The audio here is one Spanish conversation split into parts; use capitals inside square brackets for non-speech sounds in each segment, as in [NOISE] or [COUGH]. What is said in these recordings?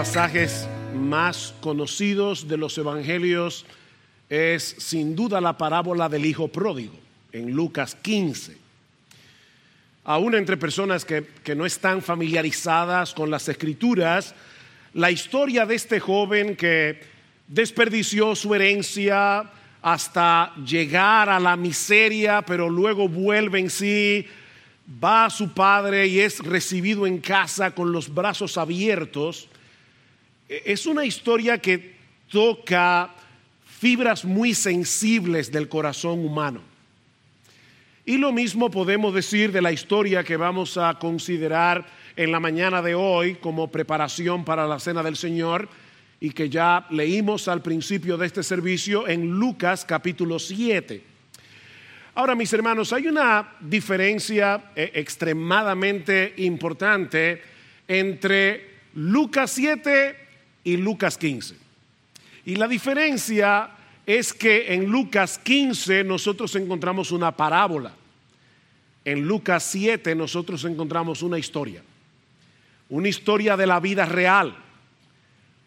pasajes más conocidos de los evangelios es sin duda la parábola del hijo pródigo en Lucas 15. Aún entre personas que, que, no están familiarizadas con las escrituras, la historia de este joven que desperdició su herencia hasta llegar a la miseria, pero luego vuelve en sí, va a su padre y es recibido en casa con los brazos abiertos, es una historia que toca fibras muy sensibles del corazón humano. Y lo mismo podemos decir de la historia que vamos a considerar en la mañana de hoy como preparación para la cena del Señor y que ya leímos al principio de este servicio en Lucas capítulo 7. Ahora, mis hermanos, hay una diferencia eh, extremadamente importante entre Lucas 7 y Lucas 15. Y la diferencia es que en Lucas 15 nosotros encontramos una parábola. En Lucas 7 nosotros encontramos una historia. Una historia de la vida real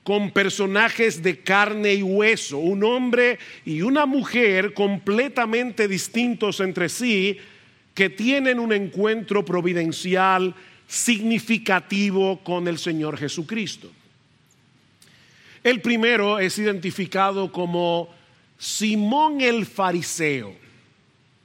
con personajes de carne y hueso, un hombre y una mujer completamente distintos entre sí, que tienen un encuentro providencial significativo con el Señor Jesucristo. El primero es identificado como Simón el Fariseo,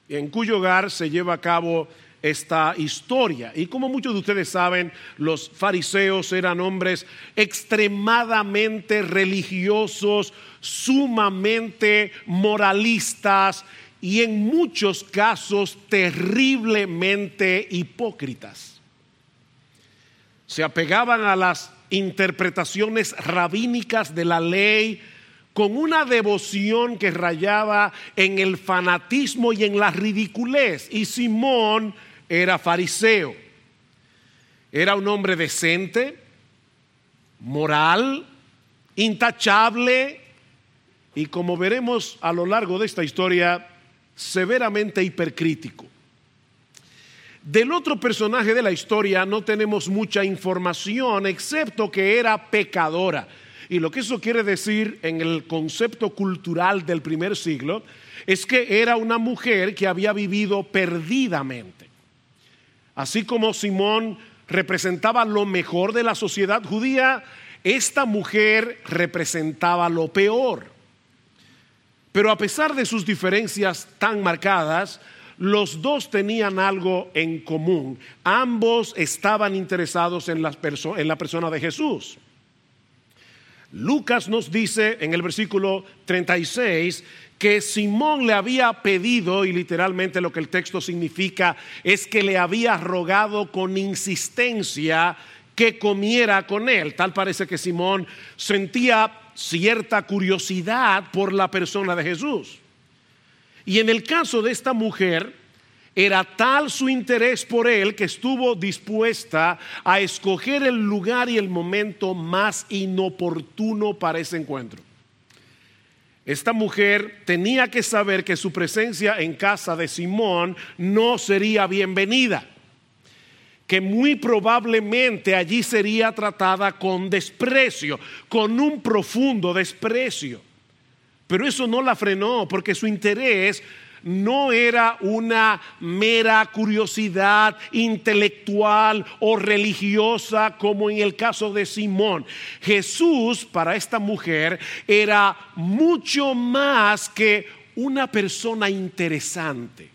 en cuyo hogar se lleva a cabo esta historia. Y como muchos de ustedes saben, los fariseos eran hombres extremadamente religiosos, sumamente moralistas y en muchos casos terriblemente hipócritas. Se apegaban a las interpretaciones rabínicas de la ley, con una devoción que rayaba en el fanatismo y en la ridiculez. Y Simón era fariseo. Era un hombre decente, moral, intachable y como veremos a lo largo de esta historia, severamente hipercrítico. Del otro personaje de la historia no tenemos mucha información, excepto que era pecadora. Y lo que eso quiere decir en el concepto cultural del primer siglo es que era una mujer que había vivido perdidamente. Así como Simón representaba lo mejor de la sociedad judía, esta mujer representaba lo peor. Pero a pesar de sus diferencias tan marcadas, los dos tenían algo en común. Ambos estaban interesados en la, en la, persona de Jesús. Lucas nos dice en el versículo 36 que Simón le había pedido, y literalmente lo que el texto significa es que le había rogado con insistencia que comiera con él. Tal parece que Simón sentía cierta curiosidad por la persona de Jesús. Y en el caso de esta mujer, era tal su interés por él que estuvo dispuesta a escoger el lugar y el momento más inoportuno para ese encuentro. Esta mujer tenía que saber que su presencia en casa de Simón no sería bienvenida, que muy probablemente allí sería tratada con desprecio, con un profundo desprecio. Pero eso no la frenó porque su interés no era una mera curiosidad intelectual o religiosa como en el caso de Simón. Jesús para esta mujer era mucho más que una persona interesante.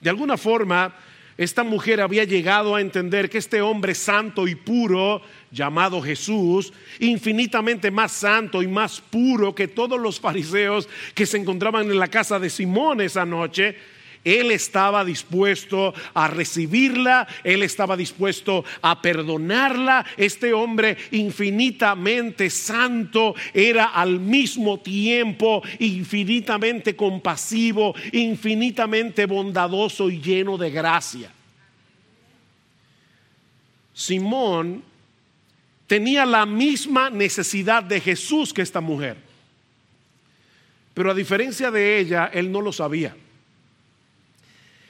De alguna forma, esta mujer había llegado a entender que este hombre santo y puro llamado Jesús, infinitamente más santo y más puro que todos los fariseos que se encontraban en la casa de Simón esa noche, él estaba dispuesto a recibirla, él estaba dispuesto a perdonarla. Este hombre infinitamente santo era al mismo tiempo infinitamente compasivo, infinitamente bondadoso y lleno de gracia. Simón tenía la misma necesidad de Jesús que esta mujer. Pero a diferencia de ella, él no lo sabía.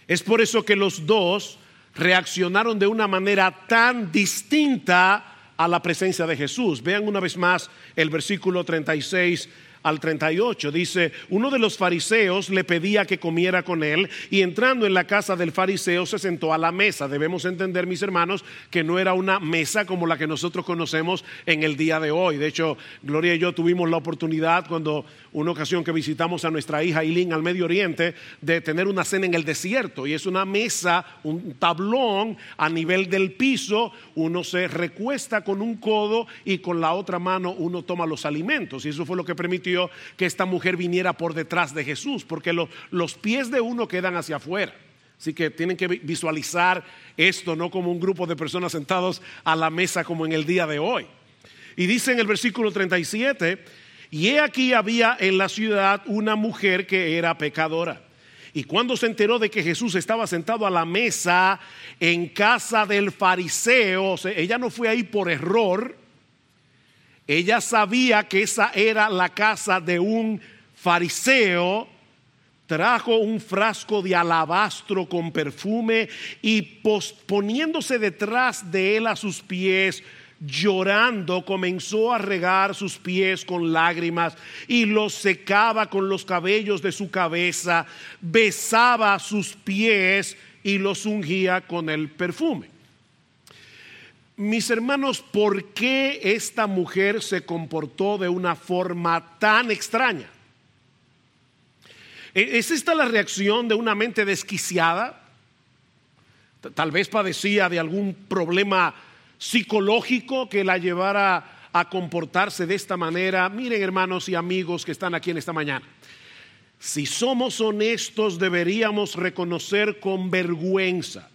Es por eso que los dos reaccionaron de una manera tan distinta a la presencia de Jesús. Vean una vez más el versículo 36 al 38. Dice, uno de los fariseos le pedía que comiera con él y entrando en la casa del fariseo se sentó a la mesa. Debemos entender, mis hermanos, que no era una mesa como la que nosotros conocemos en el día de hoy. De hecho, Gloria y yo tuvimos la oportunidad cuando una ocasión que visitamos a nuestra hija Eileen al Medio Oriente de tener una cena en el desierto y es una mesa, un tablón a nivel del piso, uno se recuesta con un codo y con la otra mano uno toma los alimentos y eso fue lo que permitió que esta mujer viniera por detrás de Jesús porque los pies de uno quedan hacia afuera. Así que tienen que visualizar esto no como un grupo de personas sentados a la mesa como en el día de hoy. Y dice en el versículo 37, y he aquí había en la ciudad una mujer que era pecadora. Y cuando se enteró de que Jesús estaba sentado a la mesa en casa del fariseo, ella no fue ahí por error, ella sabía que esa era la casa de un fariseo, trajo un frasco de alabastro con perfume y poniéndose detrás de él a sus pies, llorando, comenzó a regar sus pies con lágrimas y los secaba con los cabellos de su cabeza, besaba sus pies y los ungía con el perfume. Mis hermanos, ¿por qué esta mujer se comportó de una forma tan extraña? ¿E-, ¿Es esta la reacción de una mente desquiciada? Tal vez padecía de algún problema psicológico que la llevara a comportarse de esta manera. Miren hermanos y amigos que están aquí en esta mañana. Si somos honestos deberíamos reconocer con vergüenza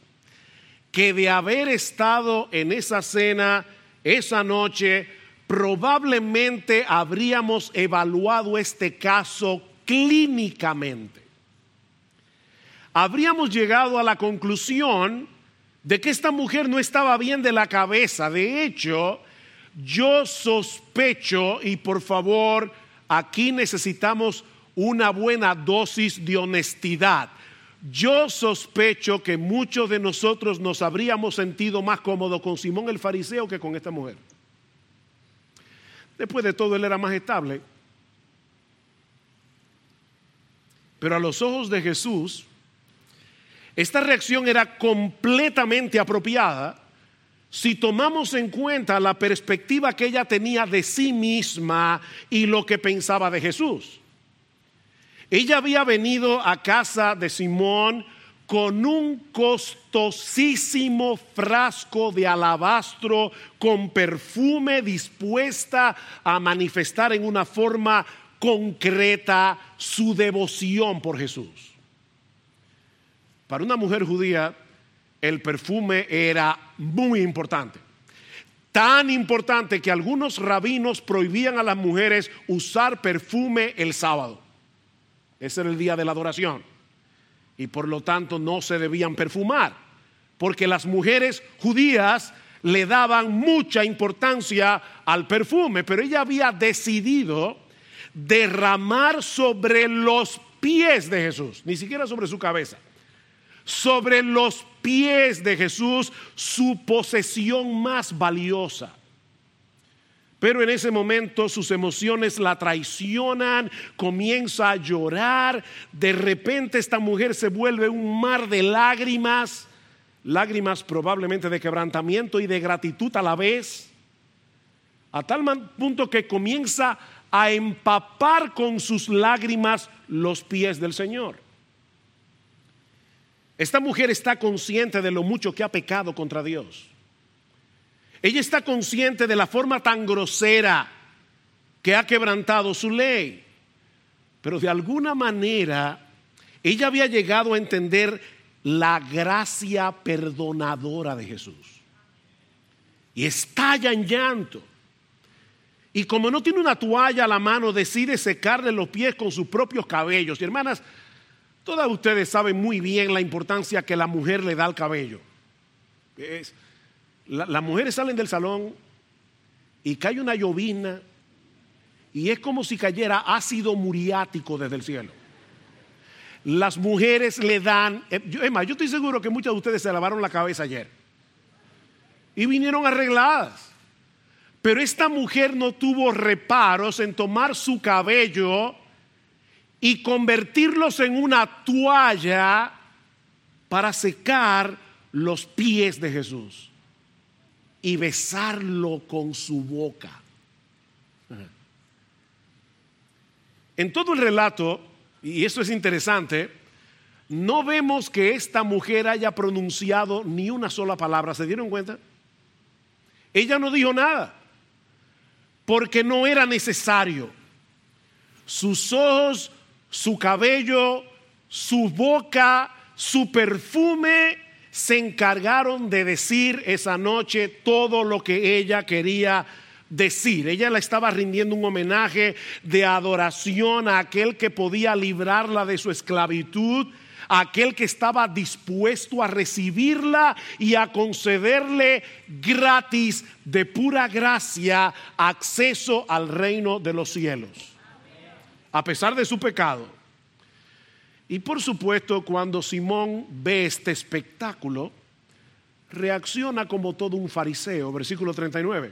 que de haber estado en esa cena esa noche, probablemente habríamos evaluado este caso clínicamente. Habríamos llegado a la conclusión de que esta mujer no estaba bien de la cabeza. De hecho, yo sospecho, y por favor, aquí necesitamos una buena dosis de honestidad. Yo sospecho que muchos de nosotros nos habríamos sentido más cómodos con Simón el fariseo que con esta mujer. Después de todo, él era más estable. Pero a los ojos de Jesús, esta reacción era completamente apropiada si tomamos en cuenta la perspectiva que ella tenía de sí misma y lo que pensaba de Jesús. Ella había venido a casa de Simón con un costosísimo frasco de alabastro con perfume dispuesta a manifestar en una forma concreta su devoción por Jesús. Para una mujer judía, el perfume era muy importante. Tan importante que algunos rabinos prohibían a las mujeres usar perfume el sábado. Ese era el día de la adoración. Y por lo tanto no se debían perfumar. Porque las mujeres judías le daban mucha importancia al perfume. Pero ella había decidido derramar sobre los pies de Jesús, ni siquiera sobre su cabeza sobre los pies de Jesús su posesión más valiosa. Pero en ese momento sus emociones la traicionan, comienza a llorar, de repente esta mujer se vuelve un mar de lágrimas, lágrimas probablemente de quebrantamiento y de gratitud a la vez, a tal punto que comienza a empapar con sus lágrimas los pies del Señor. Esta mujer está consciente de lo mucho que ha pecado contra Dios. Ella está consciente de la forma tan grosera que ha quebrantado su ley. Pero de alguna manera ella había llegado a entender la gracia perdonadora de Jesús. Y estalla en llanto. Y como no tiene una toalla a la mano, decide secarle los pies con sus propios cabellos. Y hermanas, Todas ustedes saben muy bien la importancia que la mujer le da al cabello. Las mujeres salen del salón y cae una llovina y es como si cayera ácido muriático desde el cielo. Las mujeres le dan, eh, es más, yo estoy seguro que muchas de ustedes se lavaron la cabeza ayer y vinieron arregladas. Pero esta mujer no tuvo reparos en tomar su cabello y convertirlos en una toalla para secar los pies de Jesús y besarlo con su boca. En todo el relato, y esto es interesante, no vemos que esta mujer haya pronunciado ni una sola palabra. ¿Se dieron cuenta? Ella no dijo nada, porque no era necesario. Sus ojos, su cabello, su boca, su perfume se encargaron de decir esa noche todo lo que ella quería decir. Ella le estaba rindiendo un homenaje de adoración a aquel que podía librarla de su esclavitud, a aquel que estaba dispuesto a recibirla y a concederle gratis, de pura gracia, acceso al reino de los cielos, a pesar de su pecado. Y por supuesto, cuando Simón ve este espectáculo, reacciona como todo un fariseo, versículo 39.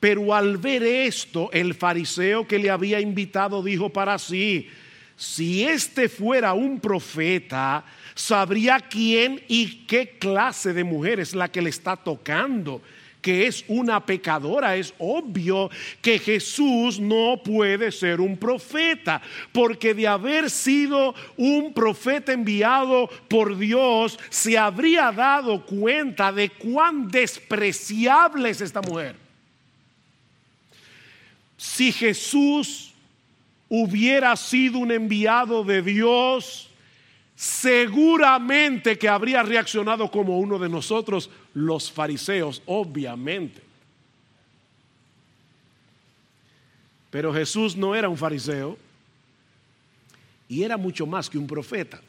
Pero al ver esto, el fariseo que le había invitado dijo para sí, si este fuera un profeta, sabría quién y qué clase de mujer es la que le está tocando que es una pecadora, es obvio que Jesús no puede ser un profeta, porque de haber sido un profeta enviado por Dios, se habría dado cuenta de cuán despreciable es esta mujer. Si Jesús hubiera sido un enviado de Dios, seguramente que habría reaccionado como uno de nosotros, los fariseos, obviamente. Pero Jesús no era un fariseo y era mucho más que un profeta.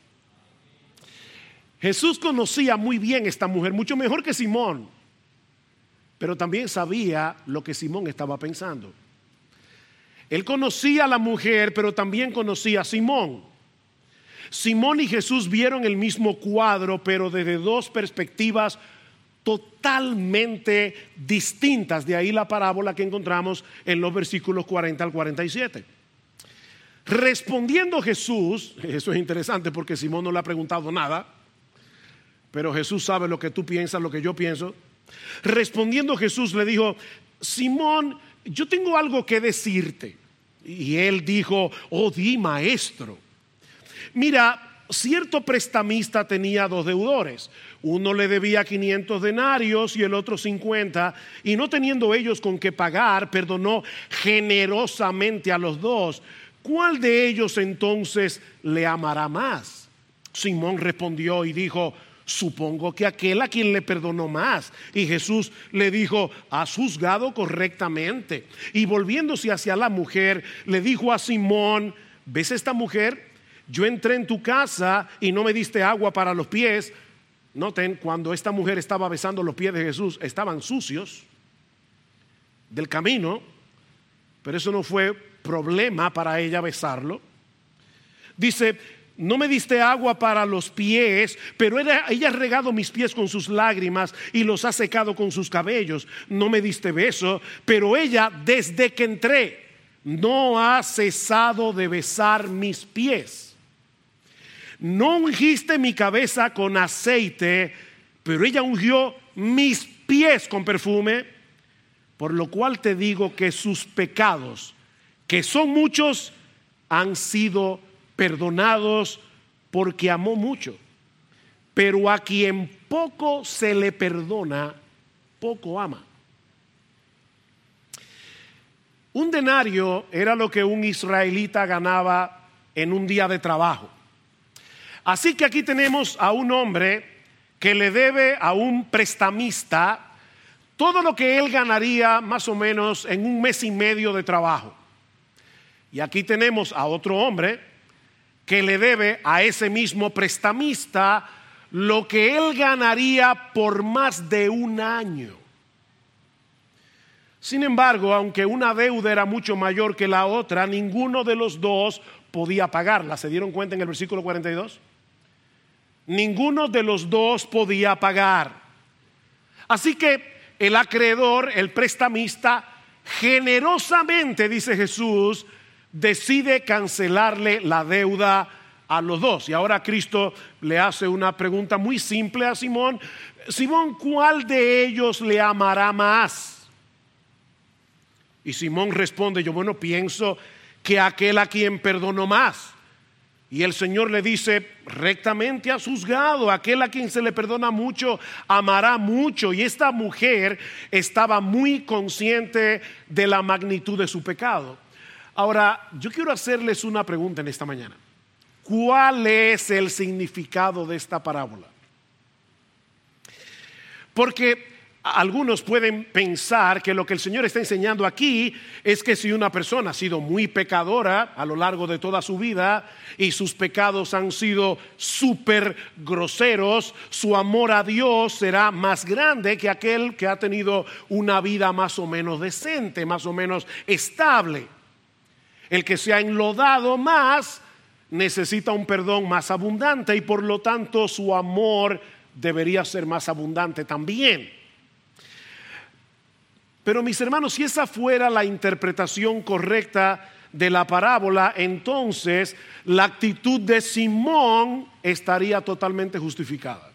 Jesús conocía muy bien a esta mujer, mucho mejor que Simón, pero también sabía lo que Simón estaba pensando. Él conocía a la mujer, pero también conocía a Simón. Simón y Jesús vieron el mismo cuadro, pero desde dos perspectivas totalmente distintas. De ahí la parábola que encontramos en los versículos 40 al 47. Respondiendo Jesús, eso es interesante porque Simón no le ha preguntado nada, pero Jesús sabe lo que tú piensas, lo que yo pienso. Respondiendo Jesús le dijo, Simón, yo tengo algo que decirte. Y él dijo, oh di maestro. Mira, cierto prestamista tenía dos deudores. Uno le debía 500 denarios y el otro 50. Y no teniendo ellos con qué pagar, perdonó generosamente a los dos. ¿Cuál de ellos entonces le amará más? Simón respondió y dijo, supongo que aquel a quien le perdonó más. Y Jesús le dijo, has juzgado correctamente. Y volviéndose hacia la mujer, le dijo a Simón, ¿ves esta mujer? Yo entré en tu casa y no me diste agua para los pies. Noten, cuando esta mujer estaba besando los pies de Jesús, estaban sucios del camino, pero eso no fue problema para ella besarlo. Dice, no me diste agua para los pies, pero ella, ha regado mis pies con sus lágrimas y los ha secado con sus cabellos. No me diste beso, pero ella desde que entré no ha cesado de besar mis pies no ungiste mi cabeza con aceite, pero ella ungió mis pies con perfume, por lo cual te digo que sus pecados, que son muchos, han sido perdonados porque amó mucho. Pero a quien poco se le perdona, poco ama. Un denario era lo que un israelita ganaba en un día de trabajo. Así que aquí tenemos a un hombre que le debe a un prestamista todo lo que él ganaría más o menos en un mes y medio de trabajo. Y aquí tenemos a otro hombre que le debe a ese mismo prestamista lo que él ganaría por más de un año. Sin embargo, aunque una deuda era mucho mayor que la otra, ninguno de los dos podía pagarla. ¿Se dieron cuenta en el versículo 42? Ninguno de los dos podía pagar. Así que el acreedor, el prestamista, generosamente, dice Jesús, decide cancelarle la deuda a los dos. Y ahora Cristo le hace una pregunta muy simple a Simón. Simón, ¿cuál de ellos le amará más? Y Simón responde, yo bueno, pienso que aquel a quien perdonó más. Y el Señor le dice, rectamente has juzgado, aquel a quien se le perdona mucho, amará mucho. Y esta mujer estaba muy consciente de la magnitud de su pecado. Ahora, yo quiero hacerles una pregunta en esta mañana. ¿Cuál es el significado de esta parábola? Porque algunos pueden pensar que lo que el Señor está enseñando aquí es que si una persona ha sido muy pecadora a lo largo de toda su vida y sus pecados han sido súper groseros, su amor a Dios será más grande que aquel que ha tenido una vida más o menos decente, más o menos estable. El que se ha enlodado más necesita un perdón más abundante y por lo tanto su amor debería ser más abundante también. Pero mis hermanos, si esa fuera la interpretación correcta de la parábola, entonces la actitud de Simón estaría totalmente justificada.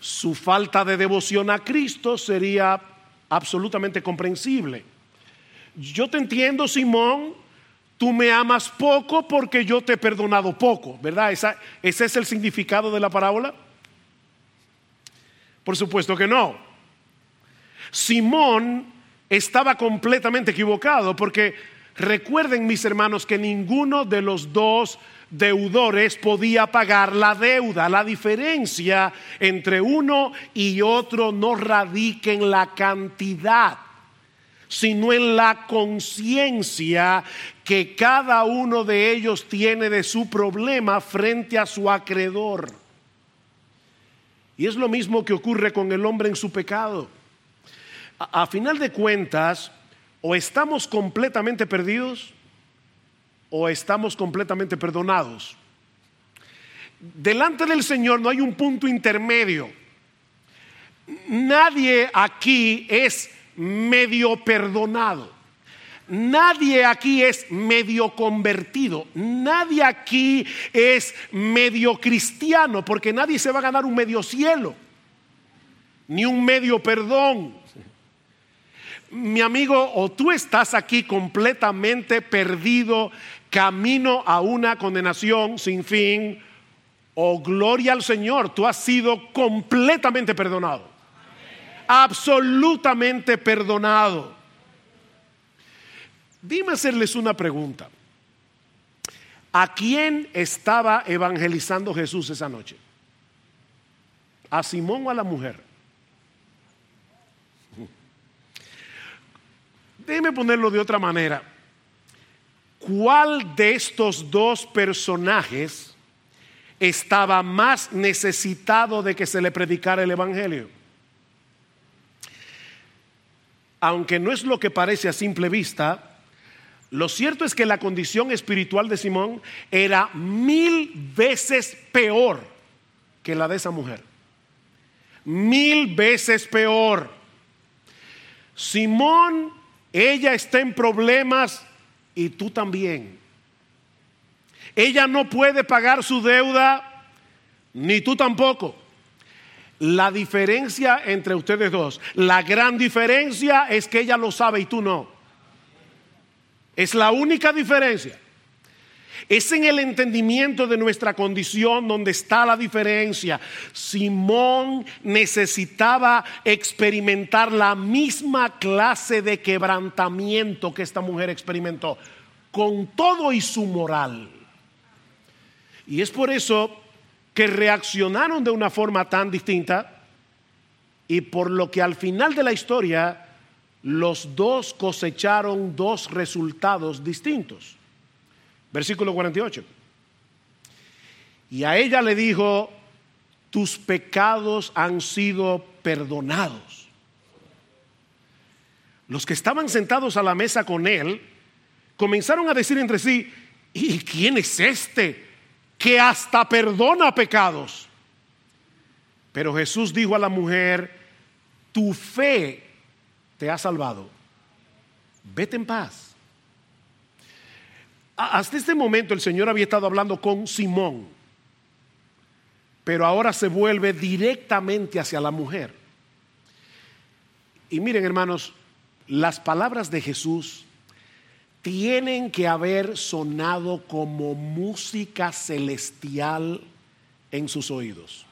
Su falta de devoción a Cristo sería absolutamente comprensible. Yo te entiendo, Simón, tú me amas poco porque yo te he perdonado poco, ¿verdad? ese es el significado de la parábola. Por supuesto que no. Simón estaba completamente equivocado porque recuerden mis hermanos que ninguno de los dos deudores podía pagar la deuda. La diferencia entre uno y otro no radica en la cantidad, sino en la conciencia que cada uno de ellos tiene de su problema frente a su acreedor. Y es lo mismo que ocurre con el hombre en su pecado a, final de cuentas, o estamos completamente perdidos o estamos completamente perdonados. Delante del Señor no hay un punto intermedio. Nadie aquí es medio perdonado. Nadie aquí es medio convertido. Nadie aquí es medio cristiano, porque nadie se va a ganar un medio cielo, ni un medio perdón mi amigo, o tú estás aquí completamente perdido, camino a una condenación sin fin, o gloria al Señor, tú has sido completamente perdonado. Absolutamente perdonado. Dime hacerles una pregunta. ¿A quién estaba evangelizando Jesús esa noche? ¿A Simón o a la mujer? Déjeme ponerlo de otra manera. ¿Cuál de estos dos personajes estaba más necesitado de que se le predicara el Evangelio? Aunque no es lo que parece a simple vista, lo cierto es que la condición espiritual de Simón era mil veces peor que la de esa mujer. Mil veces peor. Simón ella está en problemas y tú también. Ella no puede pagar su deuda, ni tú tampoco. La diferencia entre ustedes dos, la gran diferencia es que ella lo sabe y tú no. Es la única diferencia. Es en el entendimiento de nuestra condición donde está la diferencia. Simón necesitaba experimentar la misma clase de quebrantamiento que esta mujer experimentó, con todo y su moral. Y es por eso que reaccionaron de una forma tan distinta y por lo que al final de la historia los dos cosecharon dos resultados distintos. Versículo 48. Y a ella le dijo, tus pecados han sido perdonados. Los que estaban sentados a la mesa con él comenzaron a decir entre sí, ¿y quién es este que hasta perdona pecados? Pero Jesús dijo a la mujer, tu fe te ha salvado. Vete en paz. Hasta este momento el Señor había estado hablando con Simón, pero ahora se vuelve directamente hacia la mujer. Y miren hermanos, las palabras de Jesús tienen que haber sonado como música celestial en sus oídos,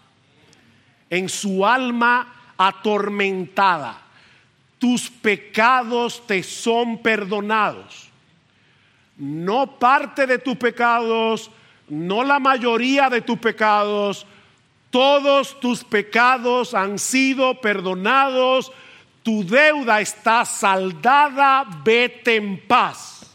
en su alma atormentada. Tus pecados te son perdonados. No parte de tus pecados, no la mayoría de tus pecados, todos tus pecados han sido perdonados. Tu deuda está saldada, vete en paz.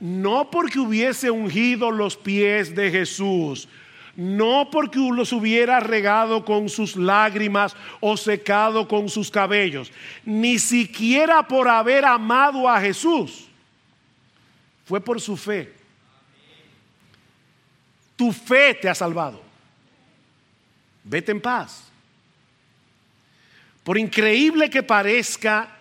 No porque hubiese ungido los pies de Jesús, no porque los hubiera regado con sus lágrimas o secado con sus cabellos, ni siquiera por haber amado a Jesús, fue por su fe. Tu fe te ha salvado. Vete en paz. Por increíble que parezca,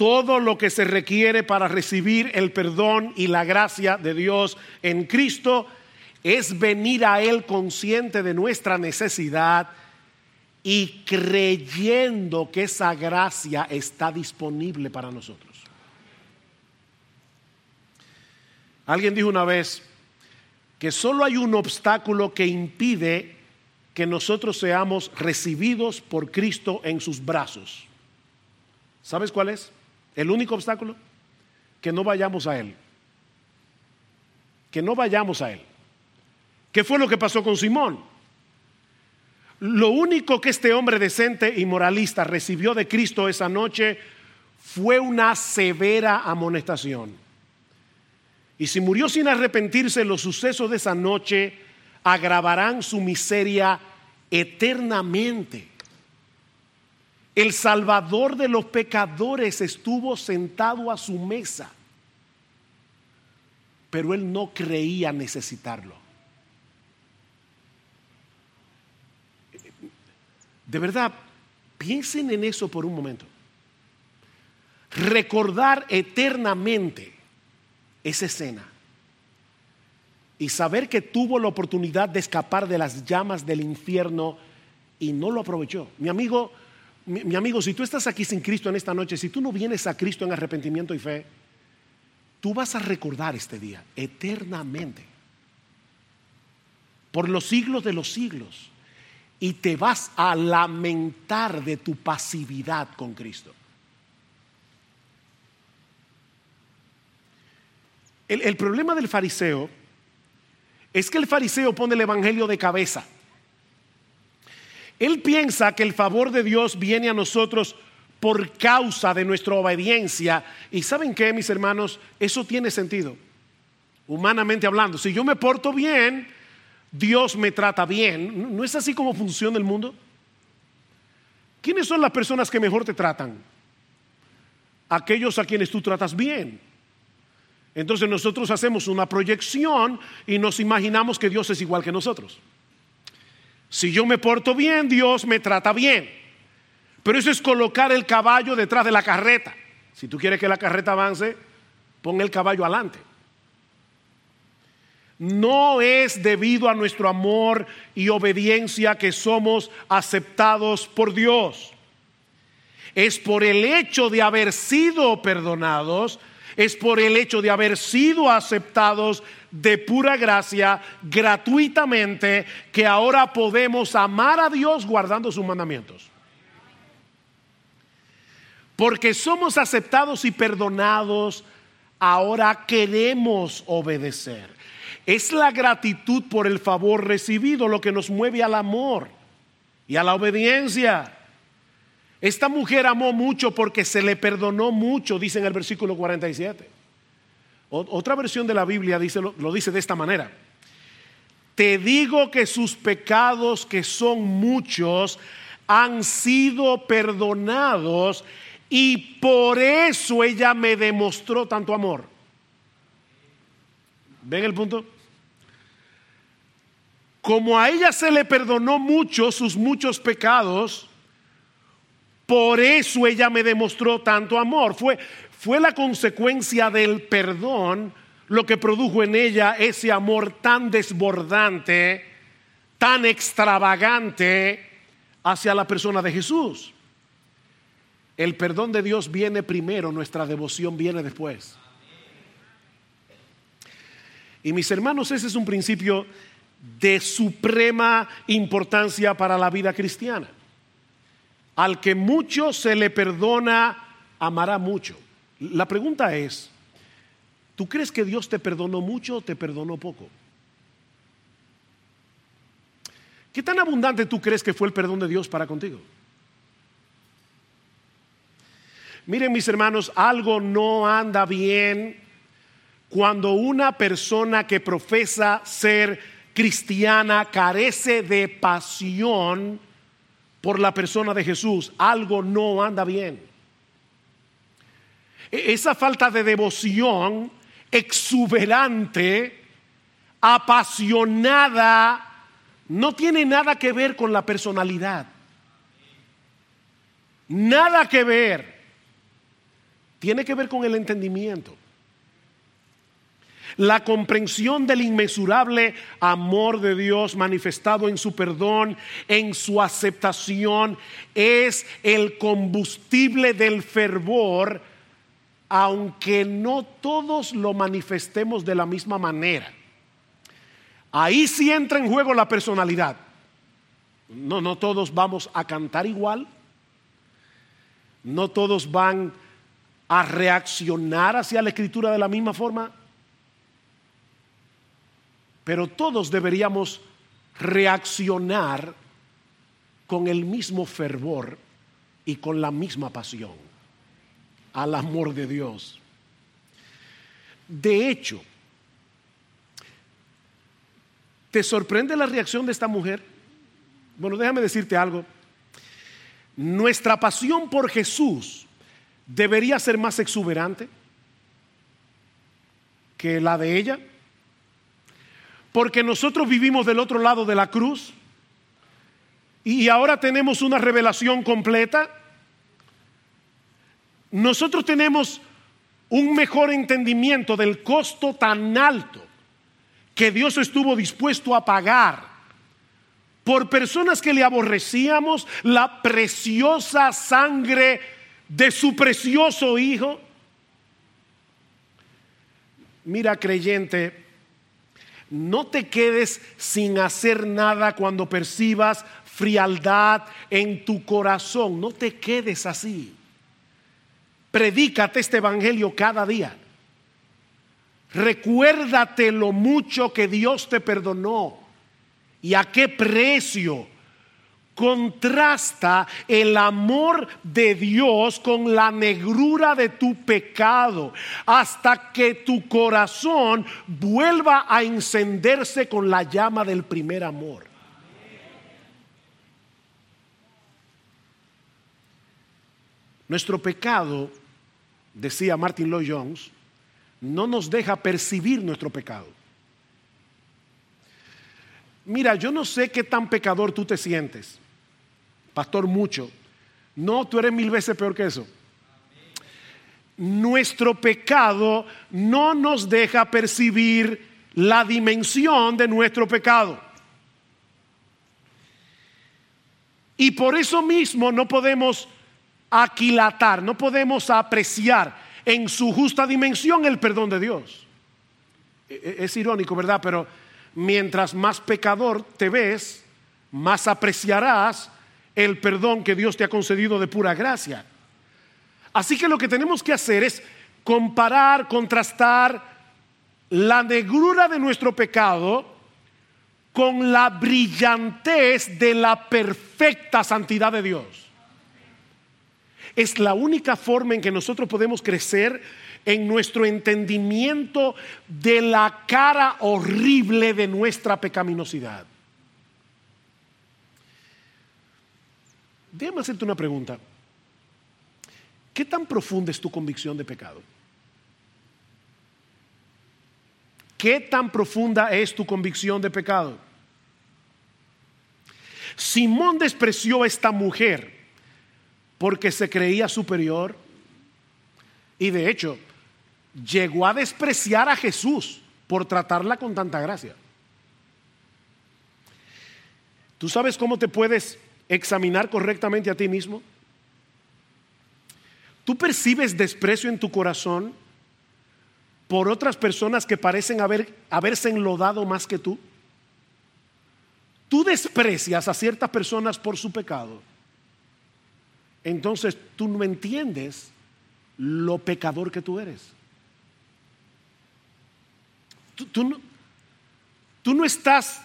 todo lo que se requiere para recibir el perdón y la gracia de Dios en Cristo es venir a Él consciente de nuestra necesidad y creyendo que esa gracia está disponible para nosotros. Alguien dijo una vez que solo hay un obstáculo que impide que nosotros seamos recibidos por Cristo en sus brazos. ¿Sabes cuál es? El único obstáculo, que no vayamos a Él. Que no vayamos a Él. ¿Qué fue lo que pasó con Simón? Lo único que este hombre decente y moralista recibió de Cristo esa noche fue una severa amonestación. Y si murió sin arrepentirse, los sucesos de esa noche agravarán su miseria eternamente. El Salvador de los pecadores estuvo sentado a su mesa, pero él no creía necesitarlo. De verdad, piensen en eso por un momento. Recordar eternamente esa escena y saber que tuvo la oportunidad de escapar de las llamas del infierno y no lo aprovechó. Mi amigo, mi, amigo, si tú estás aquí sin Cristo en esta noche, si tú no vienes a Cristo en arrepentimiento y fe, tú vas a recordar este día eternamente, por los siglos de los siglos, y te vas a lamentar de tu pasividad con Cristo. el problema del fariseo es que el fariseo pone el Evangelio de cabeza. Él piensa que el favor de Dios viene a nosotros por causa de nuestra obediencia. Y saben qué, mis hermanos, eso tiene sentido, humanamente hablando. Si yo me porto bien, Dios me trata bien. ¿No es así como funciona el mundo? ¿Quiénes son las personas que mejor te tratan? Aquellos a quienes tú tratas bien. Entonces nosotros hacemos una proyección y nos imaginamos que Dios es igual que nosotros. Si yo me porto bien, Dios me trata bien. Pero eso es colocar el caballo detrás de la carreta. Si tú quieres que la carreta avance, pon el caballo adelante. No es debido a nuestro amor y obediencia que somos aceptados por Dios. Es por el hecho de haber sido perdonados es por el hecho de haber sido aceptados de pura gracia, gratuitamente, que ahora podemos amar a Dios guardando sus mandamientos. Porque somos aceptados y perdonados, ahora queremos obedecer. Es la gratitud por el favor recibido lo que nos mueve al amor y a la obediencia. Esta mujer amó mucho porque se le perdonó mucho, dice en el versículo 47. Otra versión de la Biblia dice, lo, lo dice de esta manera. Te digo que sus pecados, que son muchos, han sido perdonados y por eso ella me demostró tanto amor. ¿Ven el punto? Como a ella se le perdonó mucho sus muchos pecados, por eso ella me demostró tanto amor. Fue, fue la consecuencia del perdón lo que produjo en ella ese amor tan desbordante, tan extravagante hacia la persona de Jesús. El perdón de Dios viene primero, nuestra devoción viene después. Y mis hermanos, ese es un principio de suprema importancia para la vida cristiana. Al que mucho se le perdona, amará mucho. La pregunta es, ¿tú crees que Dios te perdonó mucho o te perdonó poco? ¿Qué tan abundante tú crees que fue el perdón de Dios para contigo? Miren mis hermanos, algo no anda bien cuando una persona que profesa ser cristiana carece de pasión por la persona de Jesús, algo no anda bien. E-, esa falta de devoción exuberante, apasionada, no tiene nada que ver con la personalidad. Nada que ver. Tiene que ver con el entendimiento. La comprensión del inmesurable amor de Dios manifestado en su perdón, en su aceptación, es el combustible del fervor, aunque no todos lo manifestemos de la misma manera. Ahí sí entra en juego la personalidad. No, no todos vamos a cantar igual. No todos van a reaccionar hacia la escritura de la misma forma. Pero todos deberíamos reaccionar con el mismo fervor y con la misma pasión al amor de Dios. De hecho, ¿Te sorprende la reacción de esta mujer? Bueno, déjame decirte algo. Nuestra pasión por Jesús debería ser más exuberante que la de ella. Porque nosotros vivimos del otro lado de la cruz y ahora tenemos una revelación completa. Nosotros tenemos un mejor entendimiento del costo tan alto que Dios estuvo dispuesto a pagar por personas que le aborrecíamos la preciosa sangre de su precioso Hijo. Mira, creyente, no te quedes sin hacer nada cuando percibas frialdad en tu corazón. No te quedes así. Predícate este evangelio cada día. Recuérdate lo mucho que Dios te perdonó y a qué precio contrasta el amor de Dios con la negrura de tu pecado hasta que tu corazón vuelva a encenderse con la llama del primer amor. Nuestro pecado, decía Martin Lloyd Jones, no nos deja percibir nuestro pecado. Mira, yo no sé qué tan pecador tú te sientes, pastor mucho. No, tú eres mil veces peor que eso. Nuestro pecado no nos deja percibir la dimensión de nuestro pecado. Y por eso mismo no podemos aquilatar, no podemos apreciar en su justa dimensión el perdón de Dios. E, e, es irónico, ¿verdad? Pero mientras más pecador te ves, más apreciarás el perdón que Dios te ha concedido de pura gracia. Así que lo que tenemos que hacer es comparar, contrastar la negrura de nuestro pecado con la brillantez de la perfecta santidad de Dios. Es la única forma en que nosotros podemos crecer en nuestro entendimiento de la cara horrible de nuestra pecaminosidad. Déjame hacerte una pregunta. ¿Qué tan profunda es tu convicción de pecado? ¿Qué tan profunda es tu convicción de pecado? Simón despreció a esta mujer porque se creía superior y de hecho llegó a despreciar a Jesús por tratarla con tanta gracia. ¿Tú sabes cómo te puedes examinar correctamente a ti mismo? ¿Tú percibes desprecio en tu corazón por otras personas que parecen haber, haberse enlodado más que tú? ¿Tú desprecias a ciertas personas por su pecado? Entonces tú no entiendes lo pecador que tú eres. Tú, no, tú no estás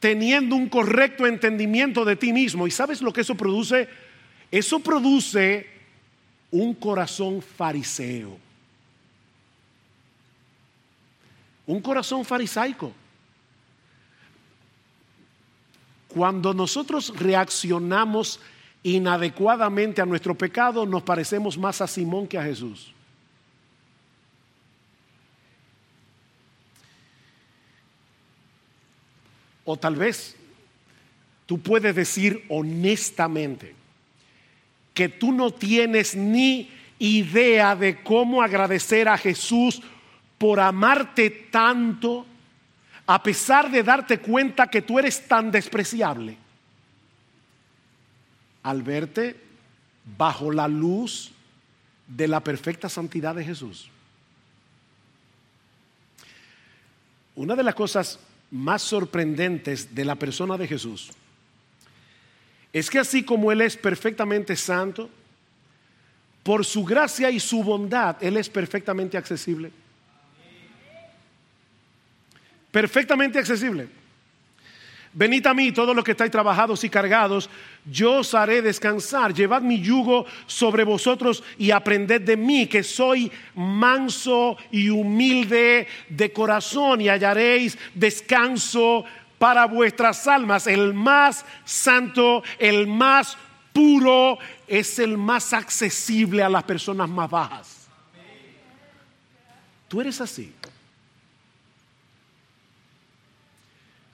teniendo un correcto entendimiento de ti mismo. ¿Y sabes lo que eso produce? Eso produce un corazón fariseo. Un corazón farisaico. Cuando nosotros reaccionamos inadecuadamente a nuestro pecado, nos parecemos más a Simón que a Jesús. O tal vez tú puedes decir honestamente que tú no tienes ni idea de cómo agradecer a Jesús por amarte tanto, a pesar de darte cuenta que tú eres tan despreciable. Al verte bajo la luz de la perfecta santidad de Jesús. Una de las cosas más sorprendentes de la persona de Jesús es que así como Él es perfectamente santo, por su gracia y su bondad, Él es perfectamente accesible. Perfectamente accesible. Venid a mí, todos los que estáis trabajados y cargados, yo os haré descansar. Llevad mi yugo sobre vosotros y aprended de mí, que soy manso y humilde de corazón, y hallaréis descanso para vuestras almas. El más santo, el más puro, es el más accesible a las personas más bajas. Tú eres así.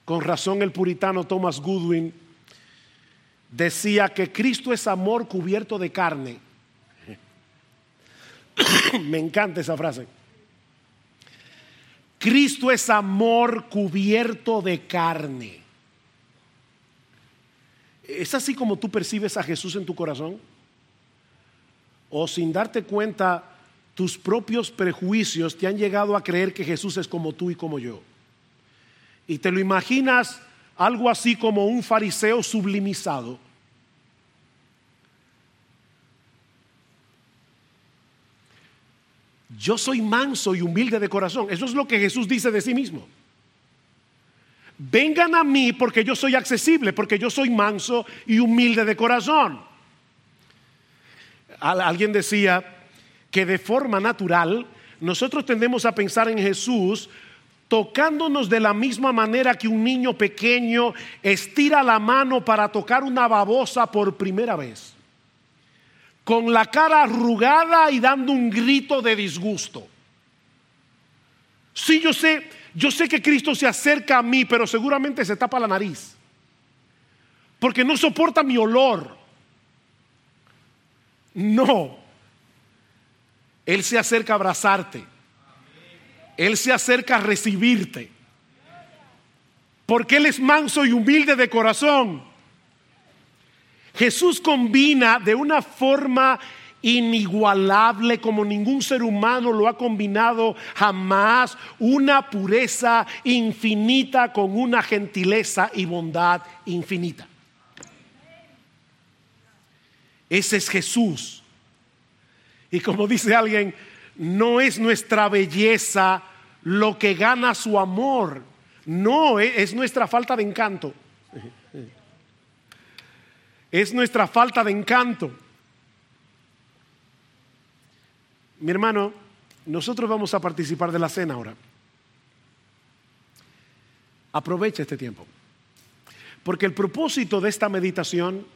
Con razón el puritano Thomas Goodwin decía que Cristo es amor cubierto de carne. [COUGHS] Me encanta esa frase. Cristo es amor cubierto de carne. ¿Es así como tú percibes a Jesús en tu corazón? ¿O sin darte cuenta tus propios prejuicios te han llegado a creer que Jesús es como tú y como yo? Y te lo imaginas algo así como un fariseo sublimizado. Yo soy manso y humilde de corazón. Eso es lo que Jesús dice de sí mismo. Vengan a mí porque yo soy accesible, porque yo soy manso y humilde de corazón. Alguien decía que de forma natural nosotros tendemos a pensar en Jesús tocándonos de la misma manera que un niño pequeño estira la mano para tocar una babosa por primera vez, con la cara arrugada y dando un grito de disgusto. Sí, yo sé, yo sé que Cristo se acerca a mí, pero seguramente se tapa la nariz, porque no soporta mi olor. No, Él se acerca a abrazarte él se acerca a recibirte. Porque Él es manso y humilde de corazón. Jesús combina de una forma inigualable como ningún ser humano lo ha combinado jamás, una pureza infinita con una gentileza y bondad infinita. Ese es Jesús. Y como dice alguien, no es nuestra belleza lo que gana su amor, no, e-, es nuestra falta de encanto. Es nuestra falta de encanto. Mi hermano, nosotros vamos a participar de la cena ahora. Aprovecha este tiempo. Porque el propósito de esta meditación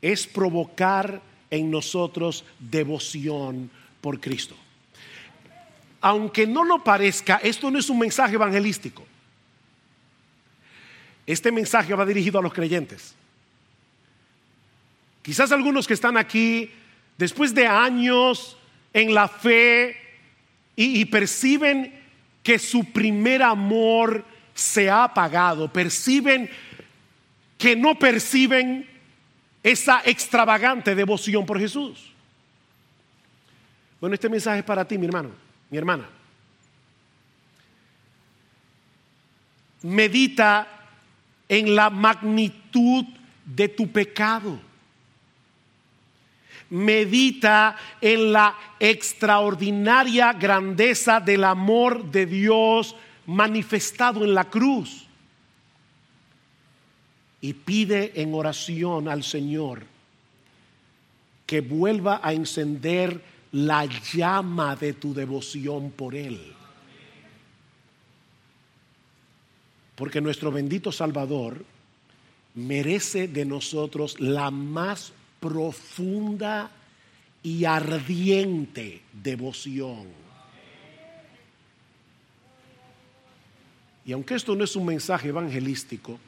es provocar en nosotros devoción por Cristo. Aunque no lo parezca, esto no es un mensaje evangelístico. Este mensaje va dirigido a los creyentes. Quizás algunos que están aquí después de años en la fe y, perciben que su primer amor se ha apagado, perciben que no perciben esa extravagante devoción por Jesús. Bueno, este mensaje es para ti, mi hermano, mi hermana. Medita en la magnitud de tu pecado. Medita en la extraordinaria grandeza del amor de Dios manifestado en la cruz. Y pide en oración al Señor que vuelva a encender la llama de tu devoción por Él. Porque nuestro bendito Salvador merece de nosotros la más profunda y ardiente devoción. Y aunque esto no es un mensaje evangelístico,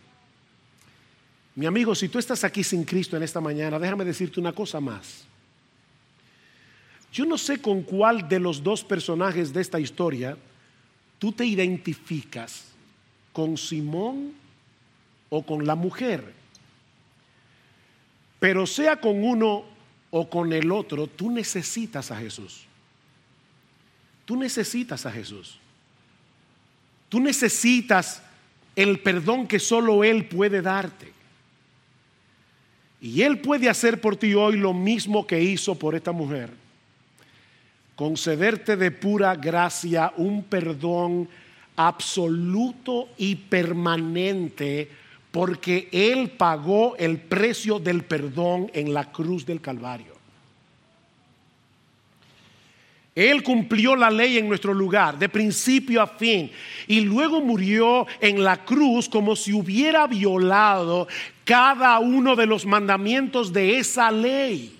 mi amigo, si tú estás aquí sin Cristo en esta mañana, déjame decirte una cosa más. Yo no sé con cuál de los dos personajes de esta historia tú te identificas, con Simón o con la mujer. Pero sea con uno o con el otro, tú necesitas a Jesús. Tú necesitas a Jesús. Tú necesitas el perdón que solo Él puede darte. Y Él puede hacer por ti hoy lo mismo que hizo por esta mujer concederte de pura gracia un perdón absoluto y permanente porque Él pagó el precio del perdón en la cruz del Calvario. Él cumplió la ley en nuestro lugar, de principio a fin, y luego murió en la cruz como si hubiera violado cada uno de los mandamientos de esa ley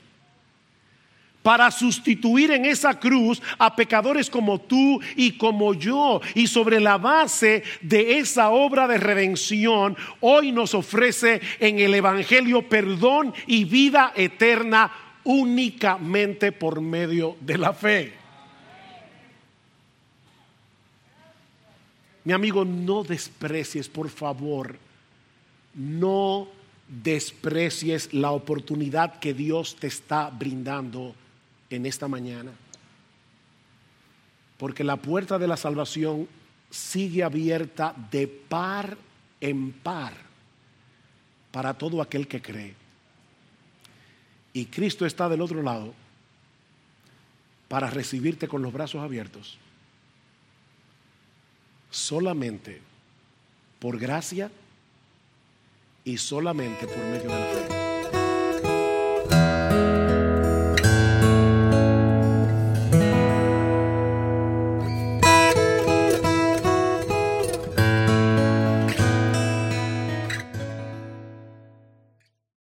para sustituir en esa cruz a pecadores como tú y como yo. Y sobre la base de esa obra de redención, hoy nos ofrece en el Evangelio perdón y vida eterna únicamente por medio de la fe. Mi amigo, no desprecies, por favor, no desprecies la oportunidad que Dios te está brindando en esta mañana. Porque la puerta de la salvación sigue abierta de par en par para todo aquel que cree. Y Cristo está del otro lado para recibirte con los brazos abiertos. Solamente por gracia y solamente por medio de la fe.